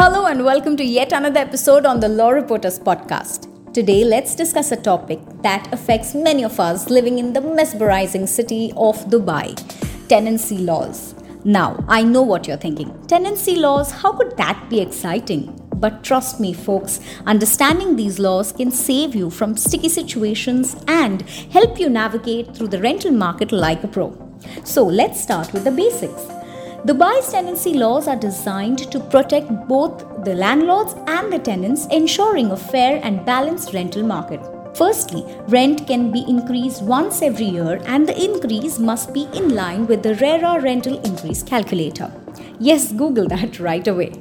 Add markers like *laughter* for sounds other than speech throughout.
Hello, and welcome to yet another episode on the Law Reporters podcast. Today, let's discuss a topic that affects many of us living in the mesmerizing city of Dubai tenancy laws. Now, I know what you're thinking. Tenancy laws, how could that be exciting? But trust me, folks, understanding these laws can save you from sticky situations and help you navigate through the rental market like a pro. So, let's start with the basics. Dubai's tenancy laws are designed to protect both the landlords and the tenants, ensuring a fair and balanced rental market. Firstly, rent can be increased once every year, and the increase must be in line with the RERA rental increase calculator. Yes, Google that *laughs* right away.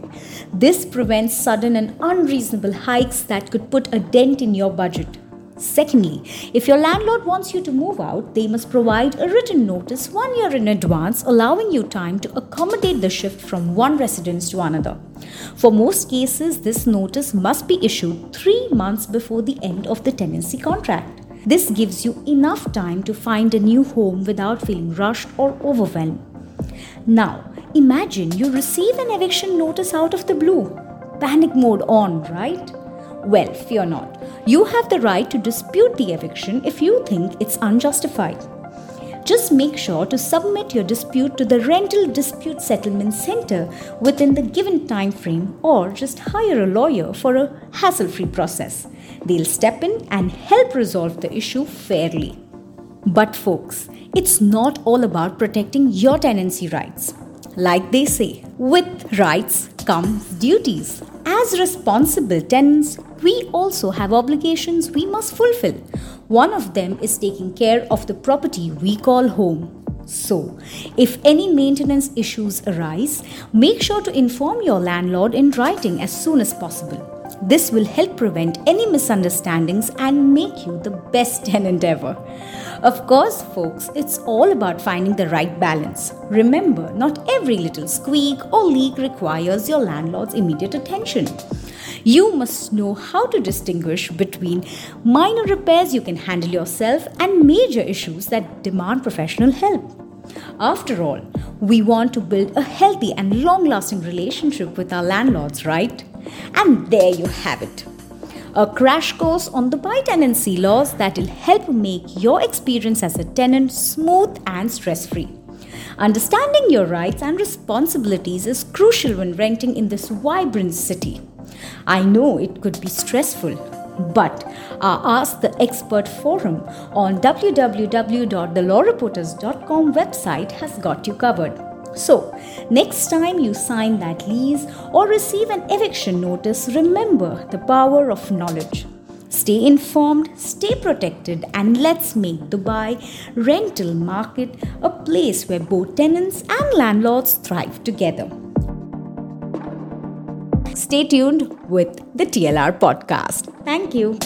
This prevents sudden and unreasonable hikes that could put a dent in your budget. Secondly, if your landlord wants you to move out, they must provide a written notice one year in advance, allowing you time to accommodate the shift from one residence to another. For most cases, this notice must be issued three months before the end of the tenancy contract. This gives you enough time to find a new home without feeling rushed or overwhelmed. Now, imagine you receive an eviction notice out of the blue. Panic mode on, right? Well, fear not. You have the right to dispute the eviction if you think it's unjustified. Just make sure to submit your dispute to the Rental Dispute Settlement Center within the given time frame or just hire a lawyer for a hassle-free process. They'll step in and help resolve the issue fairly. But folks, it's not all about protecting your tenancy rights. Like they say, with rights comes duties. As responsible tenants, we also have obligations we must fulfill. One of them is taking care of the property we call home. So, if any maintenance issues arise, make sure to inform your landlord in writing as soon as possible. This will help prevent any misunderstandings and make you the best tenant ever. Of course, folks, it's all about finding the right balance. Remember, not every little squeak or leak requires your landlord's immediate attention. You must know how to distinguish between minor repairs you can handle yourself and major issues that demand professional help. After all, we want to build a healthy and long lasting relationship with our landlords, right? And there you have it. A crash course on Dubai tenancy laws that will help make your experience as a tenant smooth and stress free. Understanding your rights and responsibilities is crucial when renting in this vibrant city. I know it could be stressful, but our Ask the Expert forum on www.thelawreporters.com website has got you covered. So, next time you sign that lease or receive an eviction notice, remember the power of knowledge. Stay informed, stay protected, and let's make Dubai rental market a place where both tenants and landlords thrive together. Stay tuned with the TLR podcast. Thank you.